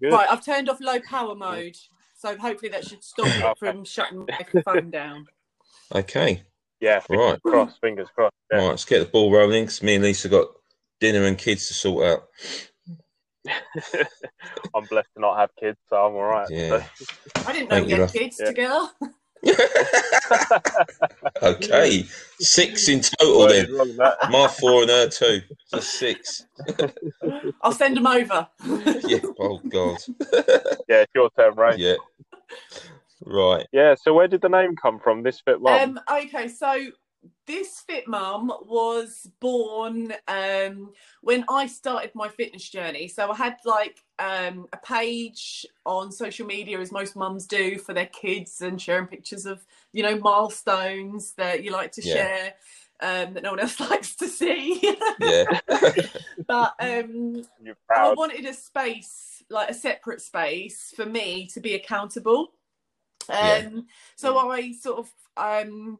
good. Right, I've turned off low power mode, so hopefully that should stop it from shutting my phone down. Okay. Yeah, fingers Right. crossed, fingers crossed. Yeah. Right, let's get the ball rolling because me and Lisa got dinner and kids to sort out. I'm blessed to not have kids, so I'm all right. Yeah. I didn't know Thank you, had kids Yeah. together. okay, six in total then. wrong with that. My four and her two, so six. I'll send them over. Yeah. Oh God. Yeah, it's your turn, right? Yeah. Right. Yeah. So where did the name come from? This fit mum. Um, okay, so this fit mum was born um, when I started my fitness journey. So I had like um, a page on social media, as most mums do, for their kids and sharing pictures of you know milestones that you like to Yeah. share. Um, that no one else likes to see, Yeah. but um, I wanted a space, like a separate space for me to be accountable. Um, Yeah. So I sort of, um,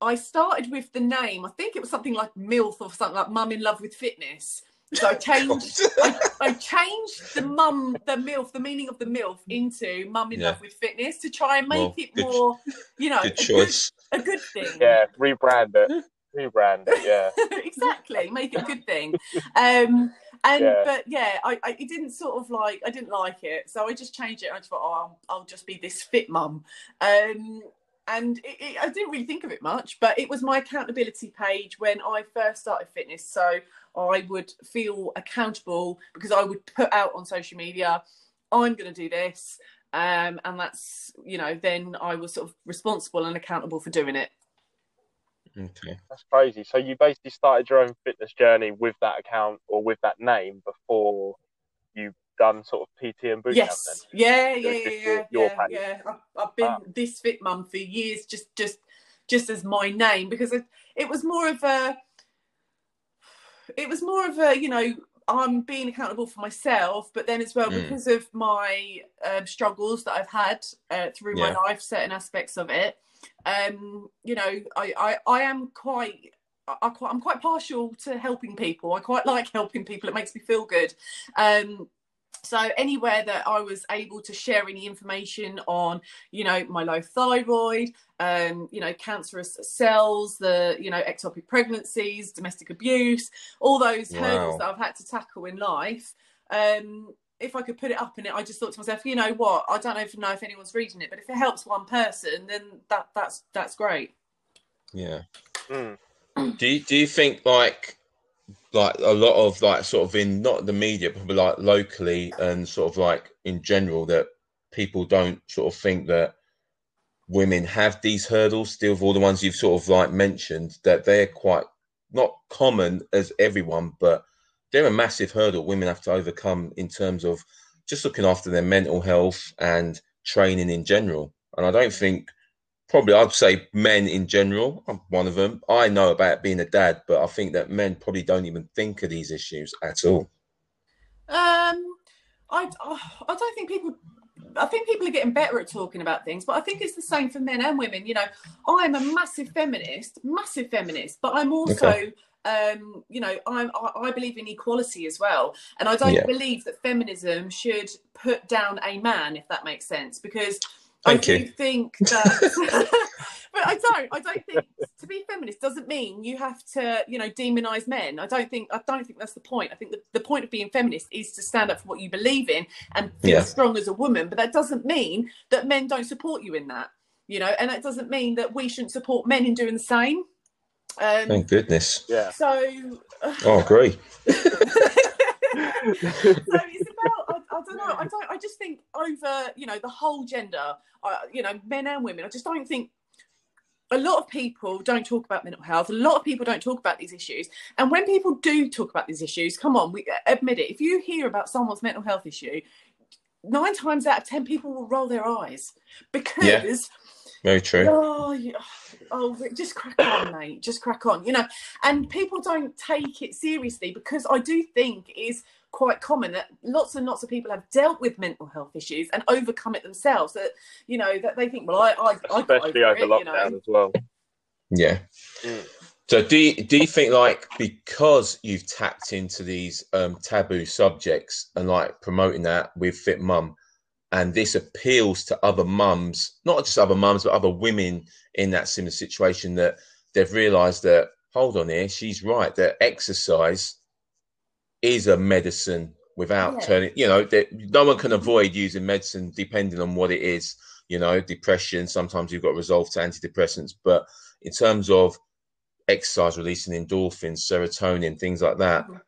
I started with the name. I think it was something like MILF or something like Mum in Love with Fitness. So I changed, I, I changed the mum, the MILF, the meaning of the MILF into Mum in Yeah. Love with Fitness to try and make Well, it good- more, you know, Good a choice. a good thing. Yeah, rebrand it. Rebrand it. Yeah. exactly make it a good thing um and Yeah. but yeah I, I it didn't sort of like i didn't like it so i just changed it i just thought oh i'll, I'll just be this fit mum um and it, it, i didn't really think of it much but it was my accountability page when i first started fitness so i would feel accountable because i would put out on social media i'm going to do this um and that's you know then i was sort of responsible and accountable for doing it Okay. That's crazy. So you basically started your own fitness journey with that account or with that name before you done sort of PT and boot camp yes yeah yeah It's yeah yeah your- your yeah, page. yeah. I've, I've been Wow. this fit mum for years just just just as my name because it, it was more of a it was more of a you know i'm being accountable for myself but then as well Mm. because of my um, struggles that i've had uh, through my life certain aspects of it um you know i i, I am quite I, I quite, I'm quite partial to helping people. I quite like helping people. It makes me feel good. Um, so anywhere that I was able to share any information on, you know, my low thyroid, um, you know, cancerous cells, the, you know, ectopic pregnancies, domestic abuse, all those Wow. hurdles that I've had to tackle in life. Um, if I could put it up in it, I just thought to myself, you know what? I don't even know if anyone's reading it, but if it helps one person, then that that's that's great. Yeah. then? Do you, do you think like like a lot of like sort of in not the media but like locally and sort of like in general that people don't sort of think that women have these hurdles still of all the ones you've sort of like mentioned that they're quite not common as everyone but they're a massive hurdle women have to overcome in terms of just looking after their mental health and training in general. And i don't think probably I'd say men in general. I'm one of them. I know about being a dad, but I think that men probably don't even think of these issues at all. Um, I I don't think people. I think people are getting better at talking about things, but I think it's the same for men and women. You know, I'm a massive feminist, massive feminist, but I'm also, um, you know, I'm, I, I believe in equality as well, and I don't Yeah. believe that feminism should put down a man, if that makes sense, because Thank I you. do think that. but I don't. I don't think to be feminist doesn't mean you have to, you know, demonize men. I don't think. I don't think that's the point. I think the, the point of being feminist is to stand up for what you believe in and feel Yeah. strong as a woman. But that doesn't mean that men don't support you in that. You know, and that doesn't mean that we shouldn't support men in doing the same. Um, Thank goodness. Yeah. so Oh, I agree. so about I, don't I just think over you know the whole gender uh, you know men and women I just don't think a lot of people don't talk about mental health a lot of people don't talk about these issues and when people do talk about these issues come on we admit it if you hear about someone's mental health issue nine times out of ten people will roll their eyes because Very true. Oh, yeah. oh, just crack on, mate. Just crack on. You know, and people don't take it seriously because I do think it is quite common that lots and lots of people have dealt with mental health issues and overcome it themselves. That you know that they think, well, I, I, I got Especially over over it, lockdown you know. as well. Yeah. Mm. So do you, do you think like because you've tapped into these um, taboo subjects and like promoting that with Fit Mum, and this appeals to other mums, not just other mums, but other women in that similar situation that they've realised that hold on here, she's right that exercise is a medicine without Yeah. turning. You know that no one can avoid using medicine depending on what it is. You know, depression. Sometimes you've got to resolve to antidepressants, but in terms of exercise releasing endorphins, serotonin, things like that. Mhm.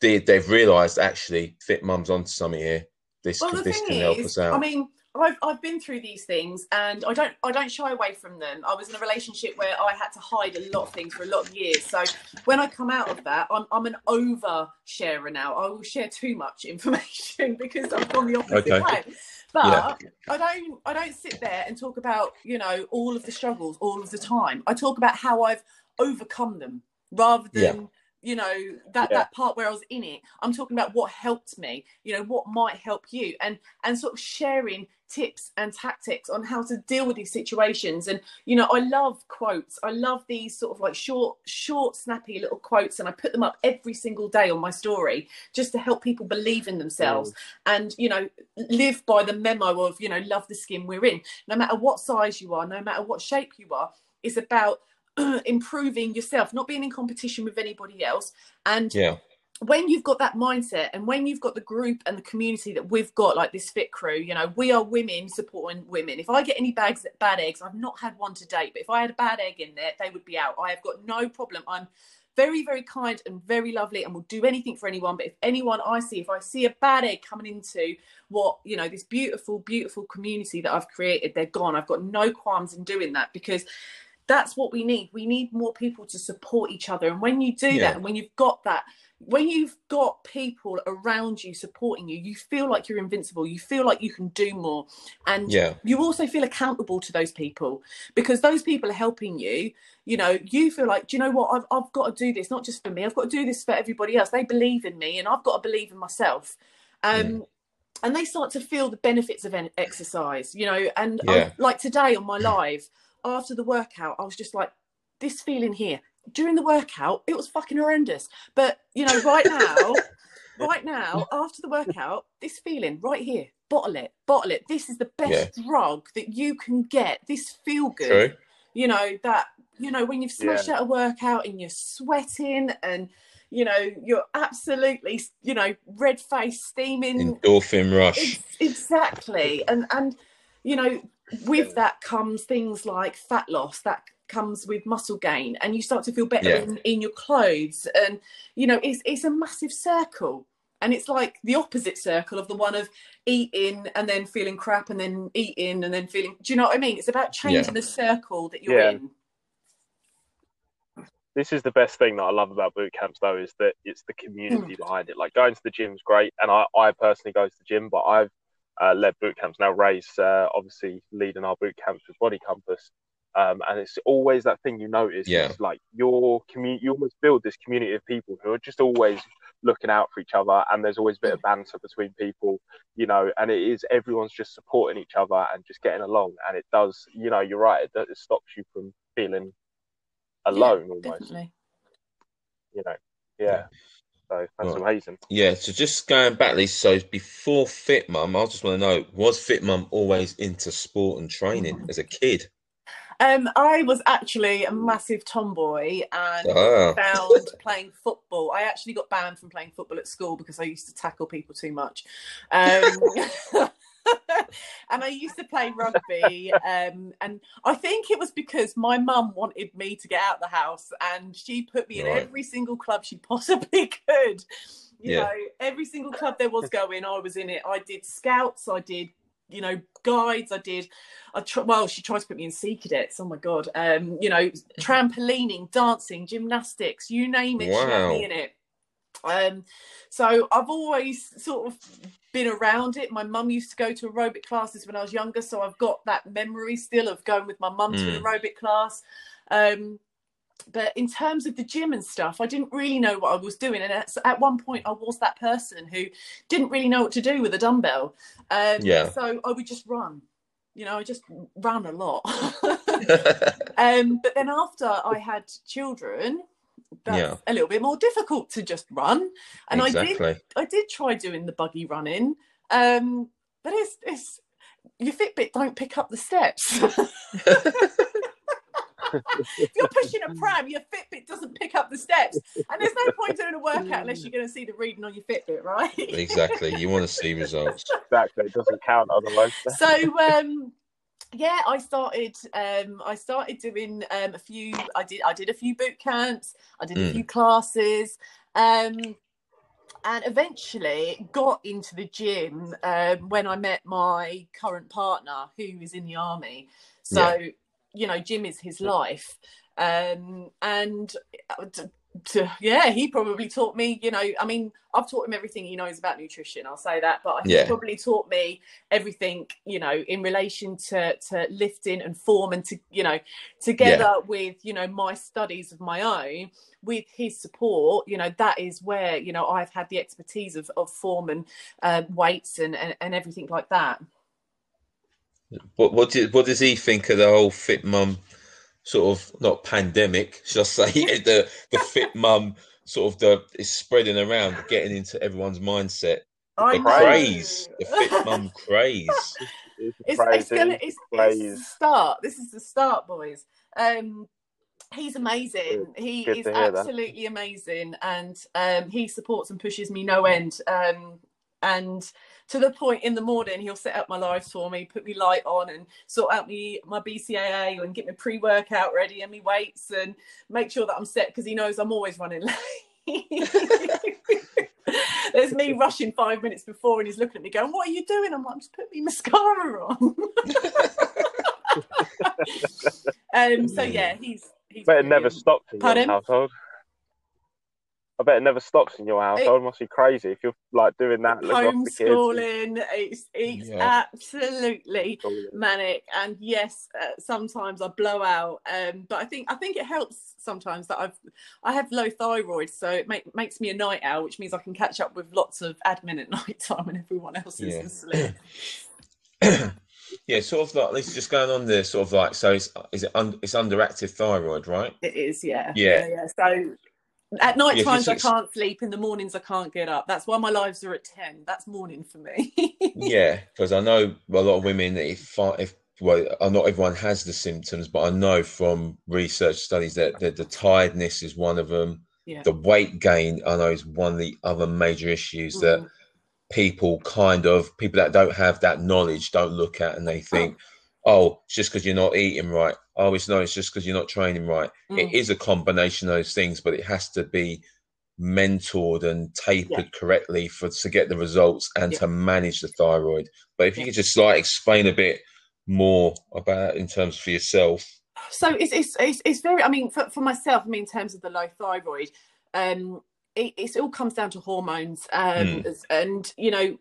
They, they've realised actually, fit mum's onto something here. This Well, this can help us out. I mean, I've I've been through these things, and I don't I don't shy away from them. I was in a relationship where I had to hide a lot of things for a lot of years. So when I come out of that, I'm I'm an over sharer now. I will share too much information because I've gone the opposite Okay. way. But Yeah. I don't I don't sit there and talk about you know all of the struggles all of the time. I talk about how I've overcome them rather than. You know that Yeah. that part where I was in it. I'm talking about what helped me. You know what might help you, and and sort of sharing tips and tactics on how to deal with these situations. And you know, I love quotes. I love these sort of like short, short, snappy little quotes, and I put them up every single day on my story just to help people believe in themselves mm. and you know live by the memo of you know love the skin we're in. No matter what size you are, no matter what shape you are, it's about improving yourself, not being in competition with anybody else, and yeah, when you've got that mindset and when you've got the group and the community that we've got like this fit crew you know we are women supporting women. If i get any bags bad eggs i've not had one to date but if i had a bad egg in there they would be out. I have got no problem. I'm very very kind and very lovely and will do anything for anyone. But if anyone i see if i see a bad egg coming into what you know this beautiful beautiful community that i've created they're gone. I've got no qualms in doing that because that's what we need. We need more people to support each other. And when you do Yeah. that and when you've got that when you've got people around you supporting you you feel like you're invincible. You feel like you can do more. And yeah, you also feel accountable to those people because those people are helping you. You know you feel like do you know what? I've, I've got to do this not just for me. I've got to do this for everybody else. They believe in me and i've got to believe in myself. Um Mm. and they start to feel the benefits of exercise you know? And I- Yeah. like today on my live after the workout i was just like this feeling here. During the workout it was fucking horrendous. But you know right now right now after the workout this feeling right here bottle it bottle it. This is the best drug that you can get. This feel good. True. you know that you know when you've smashed out a workout and you're sweating and you know you're absolutely you know red face steaming. Endorphin rush. Ex- exactly. And and you know with that comes things like fat loss that comes with muscle gain and you start to feel better Yeah. in, in your clothes and you know it's it's a massive circle and it's like the opposite circle of the one of eating and then feeling crap and then eating and then feeling do you know what i mean it's about changing the circle that you're Yeah. in this is the best thing that I love about boot camps, though, is that it's the community mm. behind it. Like going to the gym is great, and I, I personally go to the gym, but I've uh, led boot camps now. Ray's uh, obviously leading our boot camps with Body Compass, um, and it's always that thing you notice. Yeah. It's like your community, you almost build this community of people who are just always looking out for each other, and there's always a bit of banter between people, you know, and it is everyone's just supporting each other and just getting along, and it does, you know, you're right, it, it stops you from feeling alone almost definitely you know. Yeah. So that's Right. amazing. Yeah, so just going back, Lisa. So before Fit Mum, I just want to know: was Fit Mum always into sport and training as a kid? um i was actually a massive tomboy and Ah, found playing football. I actually got banned from playing football at school because I used to tackle people too much. Um, and I used to play rugby. Um, and I think it was because my mum wanted me to get out of the house and she put me in every single club she possibly could. You Yeah. know, every single club there was going, I was in it. I did scouts, I did you know guides i did i tr- well she tried to put me in sea cadets oh my god um you know trampolining dancing gymnastics you name it she had me in it um so i've always sort of been around it my mum used to go to aerobic classes when i was younger so i've got that memory still of going with my mum to an Mm. aerobic class um but in terms of the gym and stuff, I didn't really know what I was doing. And at, at one point, I was that person who didn't really know what to do with a dumbbell. Um, Yeah. So I would just run. you know, I just ran a lot. um, but then after I had children, that's Yeah. a little bit more difficult to just run. And I did. I did try doing the buggy running, um, but it's it's your Fitbit don't pick up the steps. if you're pushing a pram, your Fitbit doesn't pick up the steps, and there's no point doing a workout unless you're going to see the reading on your Fitbit, right? exactly. You want to see results. Exactly, it doesn't count otherwise. so um yeah i started um i started doing um a few i did i did a few boot camps i did a Mm. few classes um and eventually got into the gym um, when i met my current partner who is in the army. So you know gym is his life. Um and uh, to, yeah he probably taught me you know i mean i've taught him everything he knows about nutrition i'll say that but he Yeah. probably taught me everything you know in relation to to lifting and form and to you know together with you know my studies of my own with his support you know that is where you know i've had the expertise of, of form and uh, weights and, and and everything like that What what did what does he think of the whole fit mum sort of not pandemic, should I say? the the fit mum sort of the is spreading around, getting into everyone's mindset. I The know. craze, the fit mum craze. It's, it's, it's gonna it's, it's the start this is the start boys um he's amazing he Good is to hear that. absolutely amazing and um he supports and pushes me no end um and to the point in the morning he'll set up my lives for me put me light on and sort out me my bcaa and get my pre-workout ready and me weights and make sure that i'm set because he knows i'm always running late There's me rushing five minutes before, and he's looking at me going, "What are you doing?" I'm like, "Just put me mascara on." um. So yeah, he's he's. bet it never stops in Pardon? your household. I bet it never stops in your household. must be crazy if you're like doing that. looking after the kids. Homeschooling. It's it's Yeah. absolutely manic and yes uh, sometimes i blow out um but i think i think it helps sometimes that i've i have low thyroid so it make, makes me a night owl which means i can catch up with lots of admin at night time when everyone else is Yeah. asleep yeah, sort of like this is just going on there, sort of like so. It's is it un, it's underactive thyroid, right? it is yeah Yeah. yeah, so at night 'cause times i it's- can't sleep in the mornings i can't get up that's why my lives are at 10 that's morning for me Yeah, because I know a lot of women. If if well, not everyone has the symptoms, but I know from research studies that, that the tiredness is one of them. Yeah. The weight gain, I know, is one of the other major issues that Mhm. people kind of people that don't have that knowledge don't look at and they think, oh, it's just because you're not eating right. Oh, it's no, it's just because you're not training right. Mm. It is a combination of those things, but it has to be mentored and tapered correctly for to get the results and Yeah. to manage the thyroid. But if you Yeah. could just like explain a bit more about it in terms for yourself. so it's, it's it's it's very i mean for, for myself i mean in terms of the low thyroid um it, it's all comes down to hormones um Mm. and you know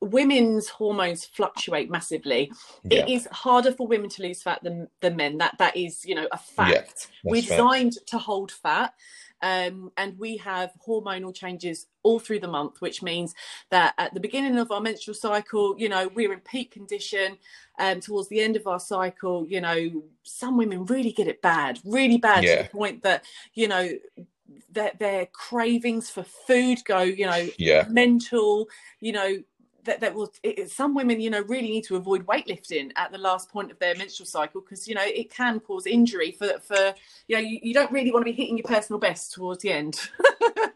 women's hormones fluctuate massively. Yeah, it is harder for women to lose fat than than men. That that is you know a fact. we're that's fact. designed to hold fat um, and we have hormonal changes all through the month which means that at the beginning of our menstrual cycle you know we're in peak condition um, towards the end of our cycle you know some women really get it bad really bad to the point that you know their, their cravings for food go you know Yeah, mental you know that, that will it, some women you know really need to avoid weightlifting at the last point of their menstrual cycle because you know it can cause injury for for you know you, you don't really want to be hitting your personal best towards the end.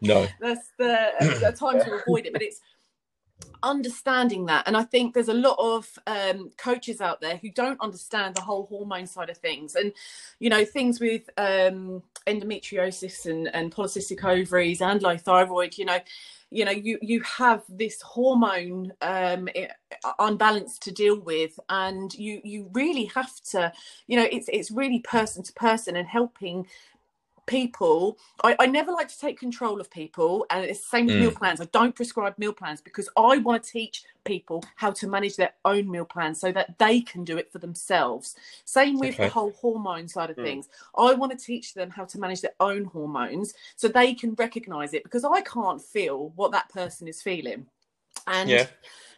No, that's the, the time to avoid it but it's understanding that and i think there's a lot of um, coaches out there who don't understand the whole hormone side of things and you know things with um, endometriosis and, and polycystic ovaries and low thyroid you know you know you you have this hormone um i- unbalance to deal with and you you really have to you know it's it's really person to person and helping people I, I never like to take control of people and it's the same with Mm. meal plans i don't prescribe meal plans because i want to teach people how to manage their own meal plans so that they can do it for themselves same with Okay. the whole hormone side of Mm. things i want to teach them how to manage their own hormones so they can recognize it because i can't feel what that person is feeling and yeah,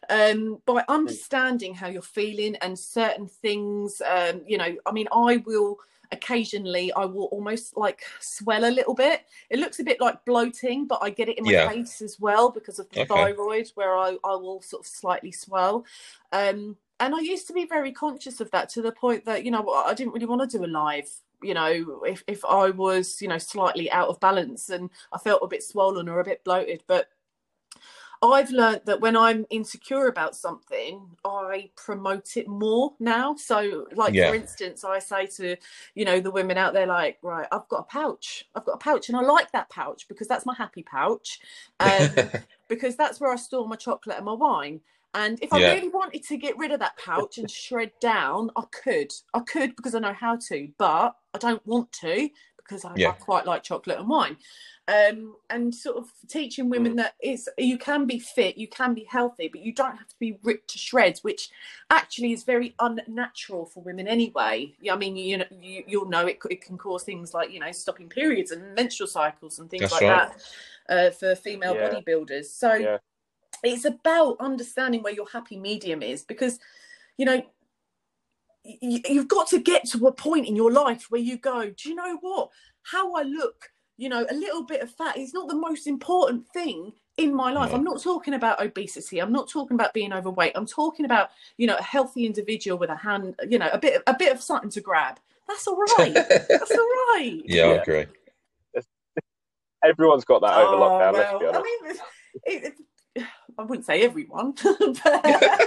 um, by understanding how you're feeling and certain things. Um, you know, I mean, I will occasionally I will almost like swell a little bit. It looks a bit like bloating, but I get it in my Yeah. face as well because of the Okay. thyroid, where I, I will sort of slightly swell. Um, and I used to be very conscious of that to the point that, you know, I didn't really want to do a live. You know, if, if I was, you know, slightly out of balance and I felt a bit swollen or a bit bloated. But I've learned that when I'm insecure about something, I promote it more now. So, like Yeah. for instance, I say to you know the women out there, like, right, I've got a pouch, I've got a pouch, and I like that pouch because that's my happy pouch, um, because that's where I store my chocolate and my wine. And if I Yeah. really wanted to get rid of that pouch and shred down, I could, I could because I know how to, but I don't want to because I, Yeah. I quite like chocolate and wine um, and sort of teaching women that it's you can be fit, you can be healthy, but you don't have to be ripped to shreds, which actually is very unnatural for women anyway. I mean, you know, you, you'll know it, it can cause things like you know stopping periods and menstrual cycles and things That's like right. that uh, for female Yeah. bodybuilders. So Yeah. it's about understanding where your happy medium is because you know y- you've got to get to a point in your life where you go do you know what how i look you know a little bit of fat is not the most important thing in my life No. i'm not talking about obesity i'm not talking about being overweight i'm talking about you know a healthy individual with a hand you know a bit a bit of something to grab that's all right that's all right yeah, I agree. Everyone's got that over Oh, lockdown. let's well, be I honest. mean, it, it, I wouldn't say everyone, but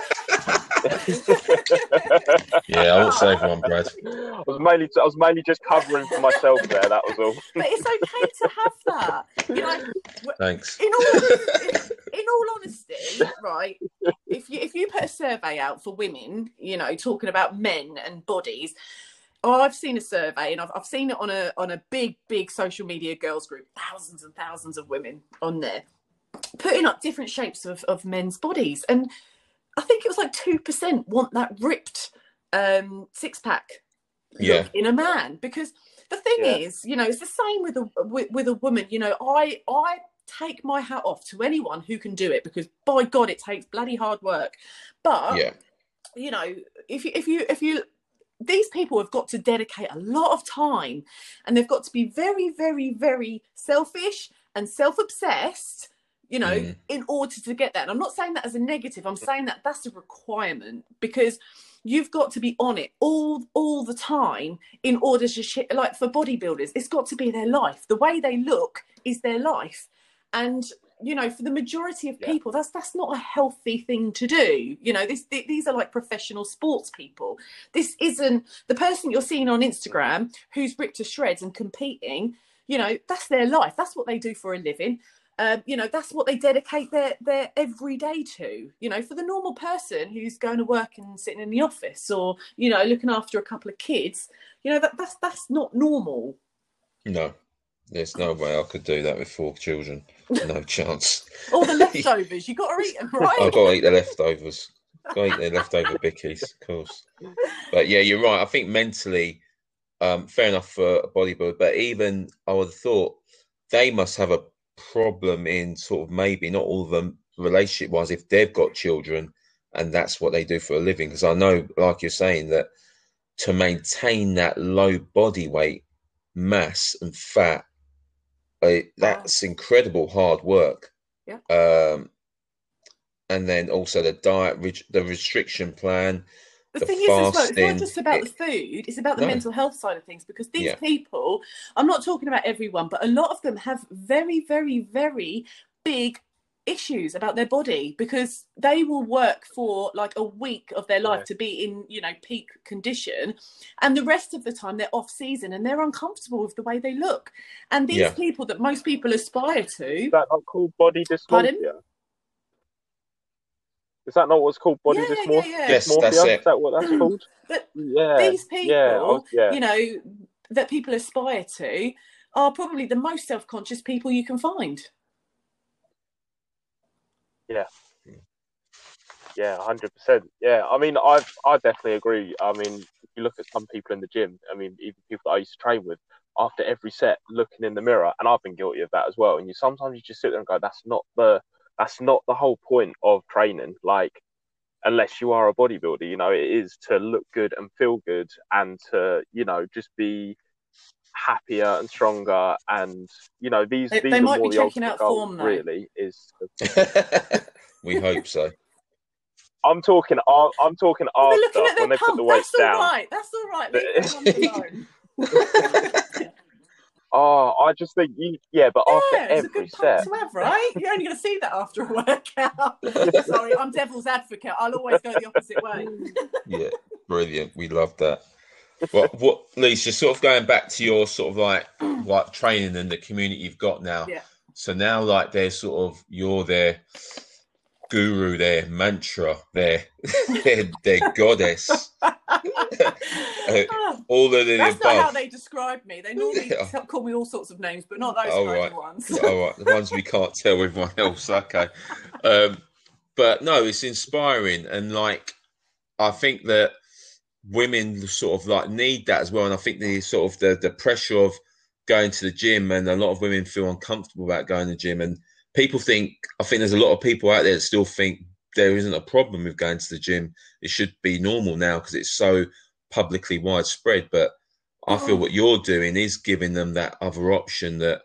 Yeah, I would say everyone, Brad. I was mainly I was mainly just covering for myself there. That was all. but it's okay to have that. You know, Thanks. in all in, in all honesty, right? If you if you put a survey out for women, you know, talking about men and bodies, oh, I've seen a survey and I've I've seen it on a on a big big social media girls group, thousands and thousands of women on there, putting up different shapes of of men's bodies, and I think it was like two percent want that ripped um six pack Yeah. in a man because the thing Yeah. is you know it's the same with a with, with a woman you know i i take my hat off to anyone who can do it because by god it takes bloody hard work but Yeah. you know if you if you if you these people have got to dedicate a lot of time and they've got to be very very very selfish and self-obsessed you know Mm. in order to get that. And i'm not saying that as a negative i'm saying that that's a requirement because you've got to be on it all all the time in order to sh- like for bodybuilders it's got to be their life. The way they look is their life. And you know for the majority of Yeah. people that's that's not a healthy thing to do. You know this th- these are like professional sports people. This isn't the person you're seeing on instagram who's ripped to shreds and competing you know that's their life. That's what they do for a living um, you know that's what they dedicate their their every day to you know for the normal person who's going to work and sitting in the office or you know looking after a couple of kids you know that that's that's not normal No, there's no way I could do that with four children. No chance. all the leftovers you got to eat them right I've got to eat the leftovers. Got to eat the leftover bickies, of course. But yeah, you're right. I think mentally, um, fair enough for a bodybuilder, but even I would have thought they must have a problem in sort of maybe not all of them relationship wise if they've got children and that's what they do for a living. Because I know, like you're saying, that to maintain that low body weight, mass, and fat, uh, that's incredible hard work. Yeah. Um, and then also the diet, the restriction plan. The, the thing is as well it's not just about the food it's about the No. mental health side of things because these Yeah. people i'm not talking about everyone but a lot of them have very very very big issues about their body because they will work for like a week of their life Yeah. to be in you know peak condition and the rest of the time they're off season and they're uncomfortable with the way they look and these Yeah. people that most people aspire to Is that called body dysmorphia? Pardon? Is that not what's called body Yeah, yeah, dysmorphia? yeah. Yes, Dysmorphia? that's it. Is that what that's mm. called? but Yeah. these oh, people yeah, I was- yeah. you know that people aspire to are probably the most self-conscious people you can find Yeah. Yeah, hundred percent. Yeah, I mean, I I definitely agree. I mean, if you look at some people in the gym, I mean, even people that I used to train with, after every set, looking in the mirror, and I've been guilty of that as well. And you sometimes you just sit there and go, "That's not the that's not the whole point of training." Like, unless you are a bodybuilder. You know, it is to look good and feel good, and to you know just be happier and stronger. And you know, these They- these they are might more be the checking out goals, form, though. really. Is we hope so. I'm talking. I'm talking after when their they put the weights That's all down. right. That's all right. Leave their pump alone. Oh, I just think you. Yeah, but Yeah, after it's a every good set, to have, right? You're only going to see that after a workout. Sorry, I'm devil's advocate. I'll always go the opposite way. Yeah, brilliant. We love that. What, what, Lisa? Sort of going back to your sort of like like training and the community you've got now. Yeah. So now, like, they're sort of you're their guru, their mantra, their their, their goddess. Ah, All of the That's not how they describe me. They normally Yeah. call me all sorts of names, but not those kind right. ones. All right, the ones we can't tell everyone else. Okay, um, but no, it's inspiring, and like I think that women sort of like need that as well. And I think the sort of the the pressure of going to the gym, and a lot of women feel uncomfortable about going to the gym, and people think I think there's a lot of people out there that still think there isn't a problem with going to the gym. It should be normal now because it's so publicly widespread, but. I feel Mhm. what you're doing is giving them that other option that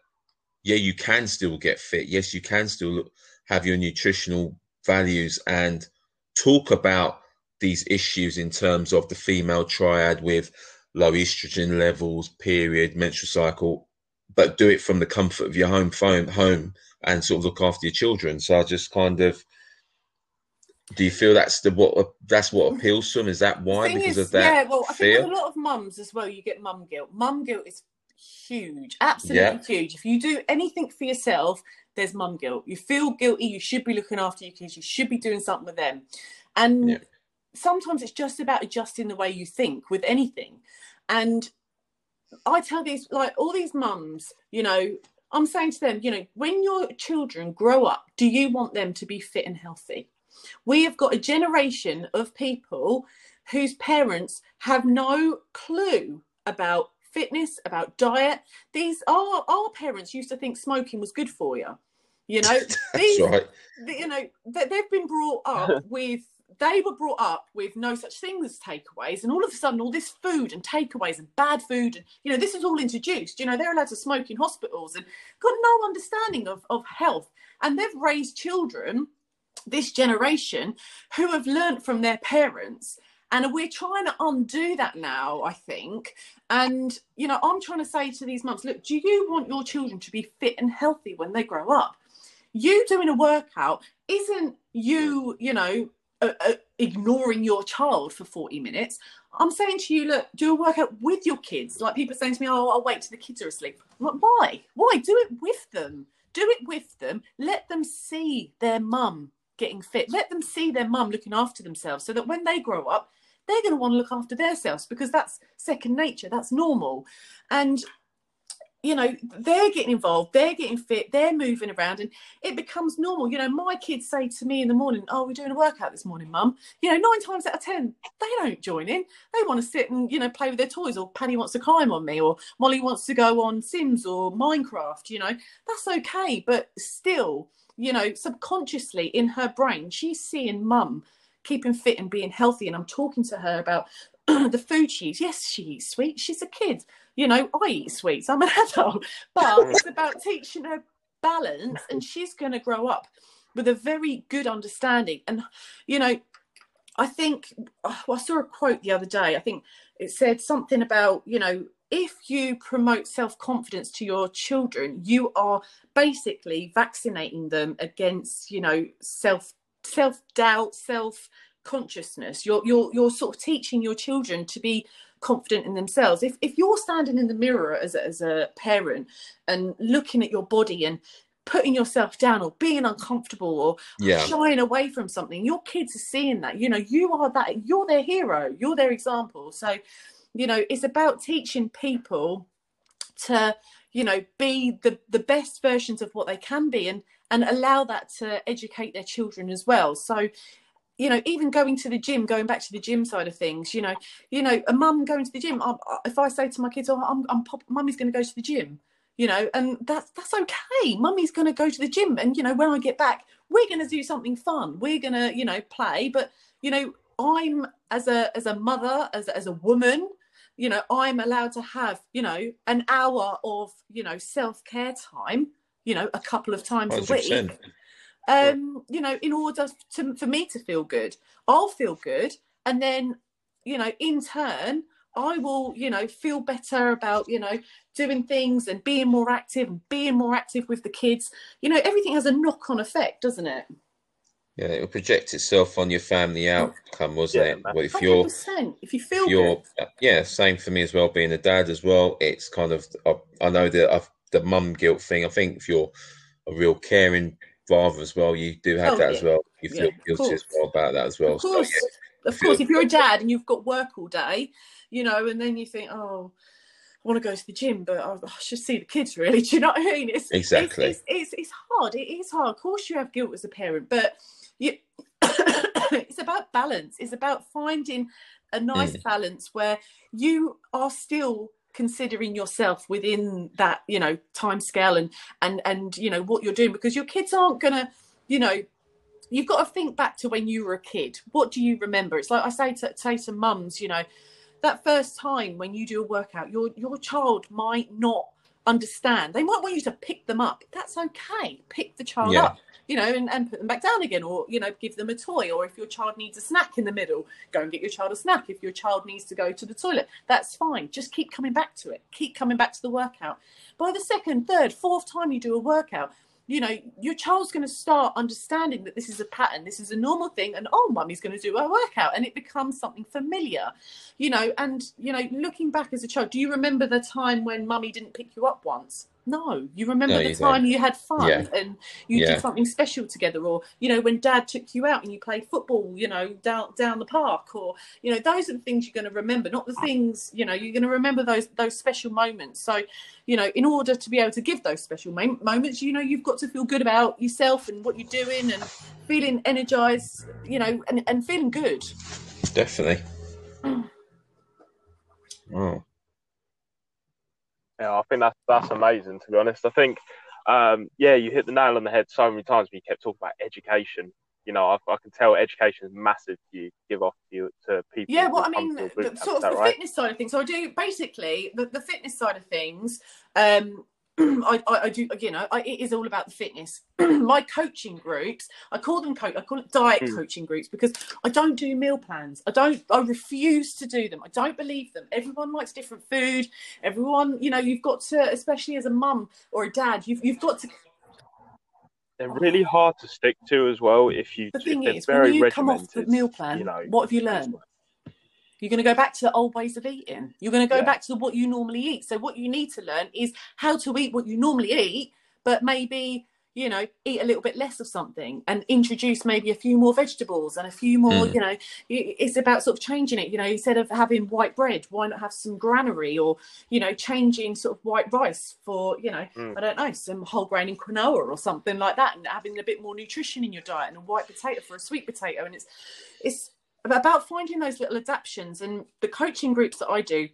yeah, you can still get fit. Yes, you can still have your nutritional values and talk about these issues in terms of the female triad with low estrogen levels, period, menstrual cycle, but do it from the comfort of your home phone home and sort of look after your children. So I just kind of do you feel that's the what that's what appeals to them? Is that why? Because is, of that yeah, well, I think with a lot of mums as well, you get mum guilt. Mum guilt is huge, absolutely huge. If you do anything for yourself, there's mum guilt. You feel guilty. You should be looking after your kids. You should be doing something with them. And Yeah. sometimes it's just about adjusting the way you think with anything. And I tell these, like all these mums, you know, I'm saying to them, you know, when your children grow up, do you want them to be fit and healthy? We have got a generation of people whose parents have no clue about fitness, about diet. These are our parents used to think smoking was good for you. You know, That's these right. th- you know they, they've been brought up with they were brought up with no such thing as takeaways and all of a sudden all this food and takeaways and bad food and you know this is all introduced you know they're allowed to smoke in hospitals and got no understanding of, of health. And they've raised children this generation who have learnt from their parents and we're trying to undo that now i think. And you know i'm trying to say to these mums look do you want your children to be fit and healthy when they grow up? You doing a workout isn't you you know uh, uh, ignoring your child for 40 minutes i'm saying to you look do a workout with your kids. Like people are saying to me oh i'll wait till the kids are asleep. I'm like, why? Why? Do it with them. Do it with them. Let them see their mum getting fit. Let them see their mum looking after themselves so that when they grow up they're going to want to look after themselves because that's second nature. That's normal. And you know they're getting involved they're getting fit they're moving around and it becomes normal. You know my kids say to me in the morning oh we're doing a workout this morning mum. You know nine times out of ten they don't join in. They want to sit and you know play with their toys or paddy wants to climb on me or molly wants to go on sims or minecraft you know. That's okay but still you know subconsciously in her brain she's seeing mum keeping fit and being healthy and i'm talking to her about the food she eats. Yes she eats sweet she's a kid you know i eat sweets i'm an adult but it's about teaching her balance and she's going to grow up with a very good understanding. And you know i think oh, i saw a quote the other day i think it said something about you know if you promote self-confidence to your children you are basically vaccinating them against you know self self-doubt self consciousness you're you're you're sort of teaching your children to be confident in themselves. If if you're standing in the mirror as a, as a parent and looking at your body and putting yourself down or being uncomfortable or Yeah. shying away from something your kids are seeing that. You know you are that you're their hero you're their example. So you know it's about teaching people to you know be the the best versions of what they can be and and allow that to educate their children as well. So you know even going to the gym going back to the gym side of things you know you know a mum going to the gym I, if i say to my kids oh i'm, I'm pop, mummy's going to go to the gym you know and that's that's okay mummy's going to go to the gym and you know when i get back we're going to do something fun we're going to you know play but you know, I'm as a as a mother, as as a woman, you know, I'm allowed to have, you know, an hour of, you know, self care time, you know, a couple of times 100%. a week. Um, you know, in order to, for me to feel good, I'll feel good, and then, you know, in turn, I will, you know, feel better about, you know, doing things and being more active and being more active with the kids. You know, everything has a knock on effect, doesn't it? Yeah, it will project itself on your family outcome, wasn't yeah, it? Well, if you're, if you feel if you're, good. yeah, same for me as well. Being a dad as well, it's kind of I, I know that I've, the mum guilt thing. I think if you're a real caring father as well, you do have oh, that yeah. as well. You feel yeah, guilty as well about that as well. Of course, so, of course. If you're a dad and you've got work all day, you know, and then you think, oh, I want to go to the gym, but I, I should see the kids. Really, do you know what I mean? It's exactly. It's, it's, it's, it's hard. It is hard. Of course, you have guilt as a parent, but you. it's about balance. It's about finding a nice mm. balance where you are still considering yourself within that you know time scale and and and you know what you're doing because your kids aren't gonna you know you've got to think back to when you were a kid. What do you remember? It's like i say to say to mums you know that first time when you do a workout, your your child might not understand. They might want you to pick them up. That's okay. Pick the child yeah. up, you know, and, and put them back down again, or you know, give them a toy. Or if your child needs a snack in the middle, go and get your child a snack. If your child needs to go to the toilet, that's fine. Just keep coming back to it. Keep coming back to the workout. By the second, third, fourth time you do a workout, you know, your child's going to start understanding that this is a pattern, this is a normal thing, and oh, mummy's going to do her workout, and it becomes something familiar, you know. And you know, looking back as a child, do you remember the time when mummy didn't pick you up once? No, you remember no, the you time don't. you had fun yeah. and you yeah. did something special together, or you know when Dad took you out and you played football, you know down down the park, or you know those are the things you're going to remember, not the things you know you're going to remember those those special moments. So, you know, in order to be able to give those special moments, you know, you've got to feel good about yourself and what you're doing and feeling energized, you know, and and feeling good. Definitely. Mm. oh yeah, I think that's that's amazing. To be honest, I think um, yeah, you hit the nail on the head so many times. When you kept talking about education. You know, I, I can tell education is massive to you. Give off to, you, to people. Yeah, well, I mean, the, sort of the right? fitness side of things. So I do basically the, the fitness side of things. Um, I, I, I, do, you know, I, it is all about the fitness. My coaching groups, I call them coach, I call it diet mm. coaching groups because I don't do meal plans. I don't, I refuse to do them. I don't believe them. Everyone likes different food. Everyone, you know, you've got to, especially as a mum or a dad, you've, you've got to. They're really hard to stick to as well. If you, the thing is, when you come off the meal plan, you know, what have you learned? You're going to go back to the old ways of eating. You're going to go yeah. back to what you normally eat. So what you need to learn is how to eat what you normally eat, but maybe you know eat a little bit less of something and introduce maybe a few more vegetables and a few more mm. you know it's about sort of changing it you know instead of having white bread why not have some granary or you know changing sort of white rice for you know mm. i don't know some whole grain in quinoa or something like that and having a bit more nutrition in your diet and a white potato for a sweet potato and it's it's about finding those little adaptations and the coaching groups that I do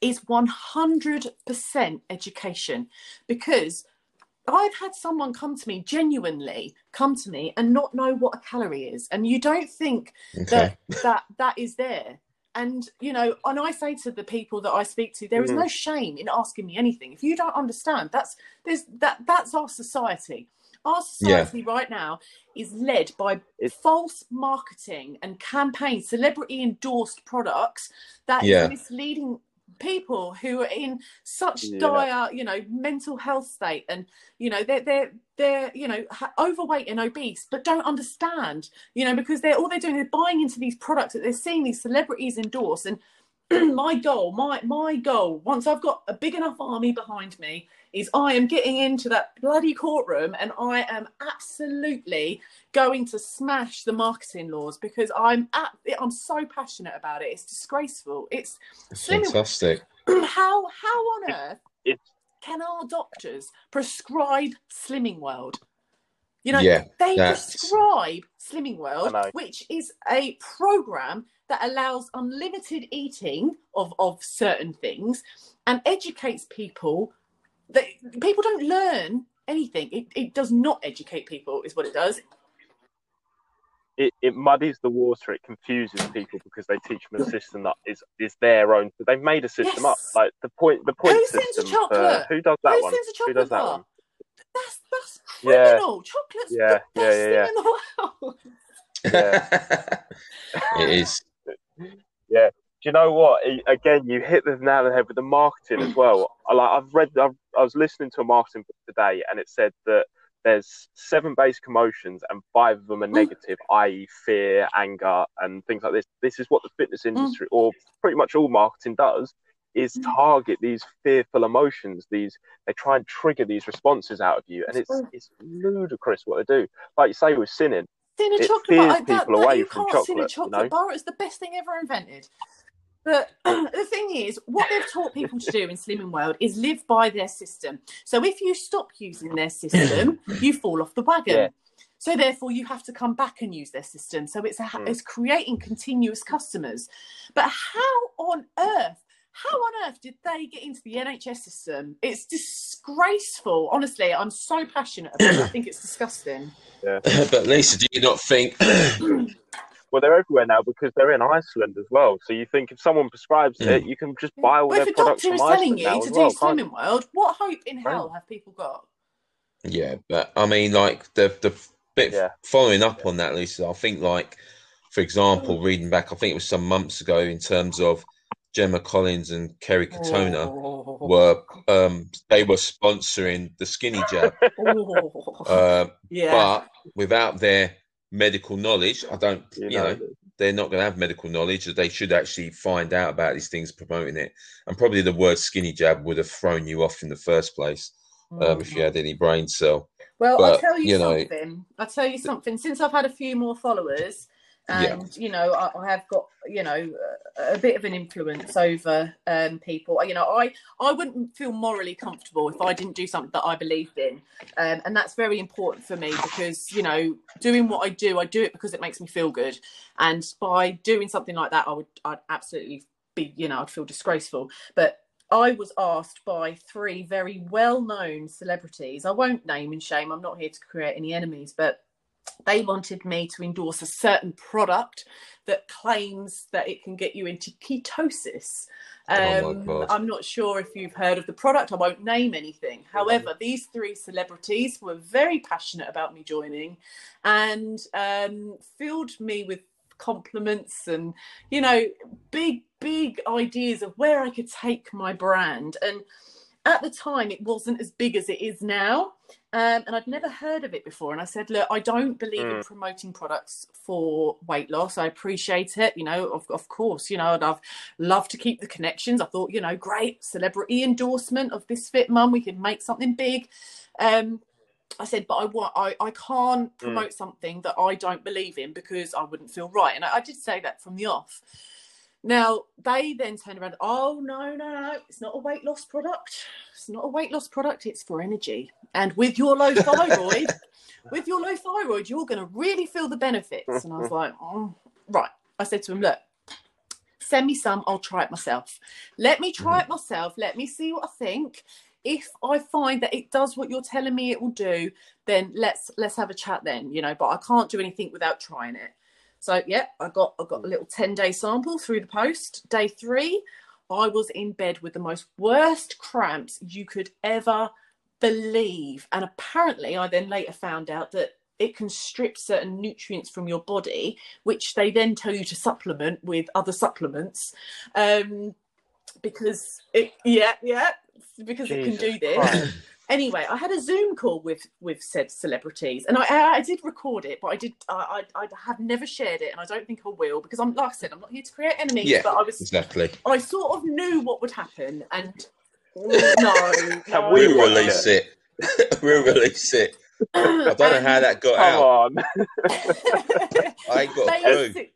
is 100% education because I've had someone come to me genuinely come to me and not know what a calorie is and you don't think okay. that that that is there and you know and i say to the people that i speak to there is mm. no shame in asking me anything if you don't understand that's there's that that's our society our society yeah. right now is led by it's... false marketing and campaigns, celebrity endorsed products that yeah. is misleading people who are in such yeah. dire, you know, mental health state, and you know they're they're they're you know overweight and obese, but don't understand, you know, because they're all they're doing is buying into these products that they're seeing these celebrities endorse. And my goal, my my goal, once I've got a big enough army behind me, is I am getting into that bloody courtroom and I am absolutely going to smash the marketing laws because I'm at, I'm so passionate about it. It's disgraceful. It's, it's fantastic. How how on earth can our doctors prescribe Slimming World? You know, yeah, they that's... prescribe Slimming World, which is a program that allows unlimited eating of, of certain things and educates people they, people don't learn anything. It, it does not educate people, is what it does. it, it muddies the water. It confuses people because they teach them a system that is is their own. They've made a system up. Like the point, the point Who sends a system. for- chocolate? who does that Who one? sends a Who does that bar? one? That's that's Yeah. criminal. Chocolate's Yeah, the yeah, best yeah, thing yeah. in the world. it is. Yeah. Do you know what? Again, you hit the nail on the head with the marketing as well. I like. I've read. I've, I was listening to a marketing book today, and it said that there's seven basic emotions, and five of them are negative, i.e., fear, anger, and things like this. This is what the fitness industry, or pretty much all marketing, does. Is Mm. target these fearful emotions. These they try and trigger these responses out of you, and it's Mm. it's ludicrous what they do. Like you say with sinning, Sin a It chocolate bar. I- that- people that- away you from can't sin a chocolate, you know? bar. It's the best thing ever invented. But the thing is, what they've taught people to do in Slimming World is live by their system. So if you stop using their system, you fall off the wagon. Yeah. So therefore, you have to come back and use their system. So it's a, Mm. it's creating continuous customers. But how on earth? How on earth did they get into the NHS system? It's disgraceful. Honestly, I'm so passionate about it. I think it's disgusting. but Lisa, do you not think? Well, they're everywhere now because they're in Iceland as well. So you think if someone prescribes Mm. it, you can just buy all Well, if their a products doctor from is Iceland telling you now to as do well. can't Slimming World, what hope in Right. hell have people got? Yeah, but I mean, like the the bit Yeah. following up on that, Lisa. I think, like for example, reading back, I think it was some months ago in terms of Gemma Collins and Kerry Katona Oh. were um they were sponsoring the skinny jab, Oh. uh, yeah. but without their medical knowledge, I don't, you you know, know, they're not going to have medical knowledge. They should actually find out about these things, promoting it, and probably the word skinny jab would have thrown you off in the first place um, if you had any brain cell. Well, I'll tell you, you know- something. I'll tell you something. Since I've had a few more followers, Yeah. and you know, I, I have got you know a, a bit of an influence over um, people. You know, I I wouldn't feel morally comfortable if I didn't do something that I believed in, um, and that's very important for me because you know, doing what I do, I do it because it makes me feel good, and by doing something like that, I would I'd absolutely be you know I'd feel disgraceful, but. I was asked by three very well known celebrities. I won't name and shame, I'm not here to create any enemies, but they wanted me to endorse a certain product that claims that it can get you into ketosis. Oh Um, God. I'm not sure if you've heard of the product. I won't name anything. However, these three celebrities were very passionate about me joining and um, filled me with compliments and, you know, big, big ideas of where I could take my brand. And at the time, it wasn't as big as it is now. Um, and I'd never heard of it before. And I said, look, I don't believe in Mm. promoting products for weight loss. I appreciate it. You know, of, of course, you know, and I've loved to keep the connections. I thought, you know, great celebrity endorsement of this fit mum. We can make something big. Um, I said, but I want, I, I can't promote something that I don't believe in because I wouldn't feel right. And I, I did say that from the off. Now they then turned around. Oh no, no, no! It's not a weight loss product. It's not a weight loss product. It's for energy. And with your low thyroid, with your low thyroid, you're going to really feel the benefits. And I was like, oh, right. I said to him, look, send me some. I'll try it myself. Let me try mm-hmm. it myself. Let me see what I think. If I find that it does what you're telling me it will do, then let's let's have a chat then. You know, but I can't do anything without trying it. So yeah, I got I got a little 10 day sample through the post. Day three, I was in bed with the most worst cramps you could ever believe. And apparently I then later found out that it can strip certain nutrients from your body, which they then tell you to supplement with other supplements. Um because it yeah, yeah, because it can do this. Anyway, I had a Zoom call with with said celebrities, and I I did record it, but I did I I, I have never shared it, and I don't think I will because I'm like I said, I'm not here to create enemies. Yeah. but I was Exactly. I sort of knew what would happen, and no, Can no. we We'll release it. we'll release it. I don't know how that got Come out. on. I ain't got. Basically,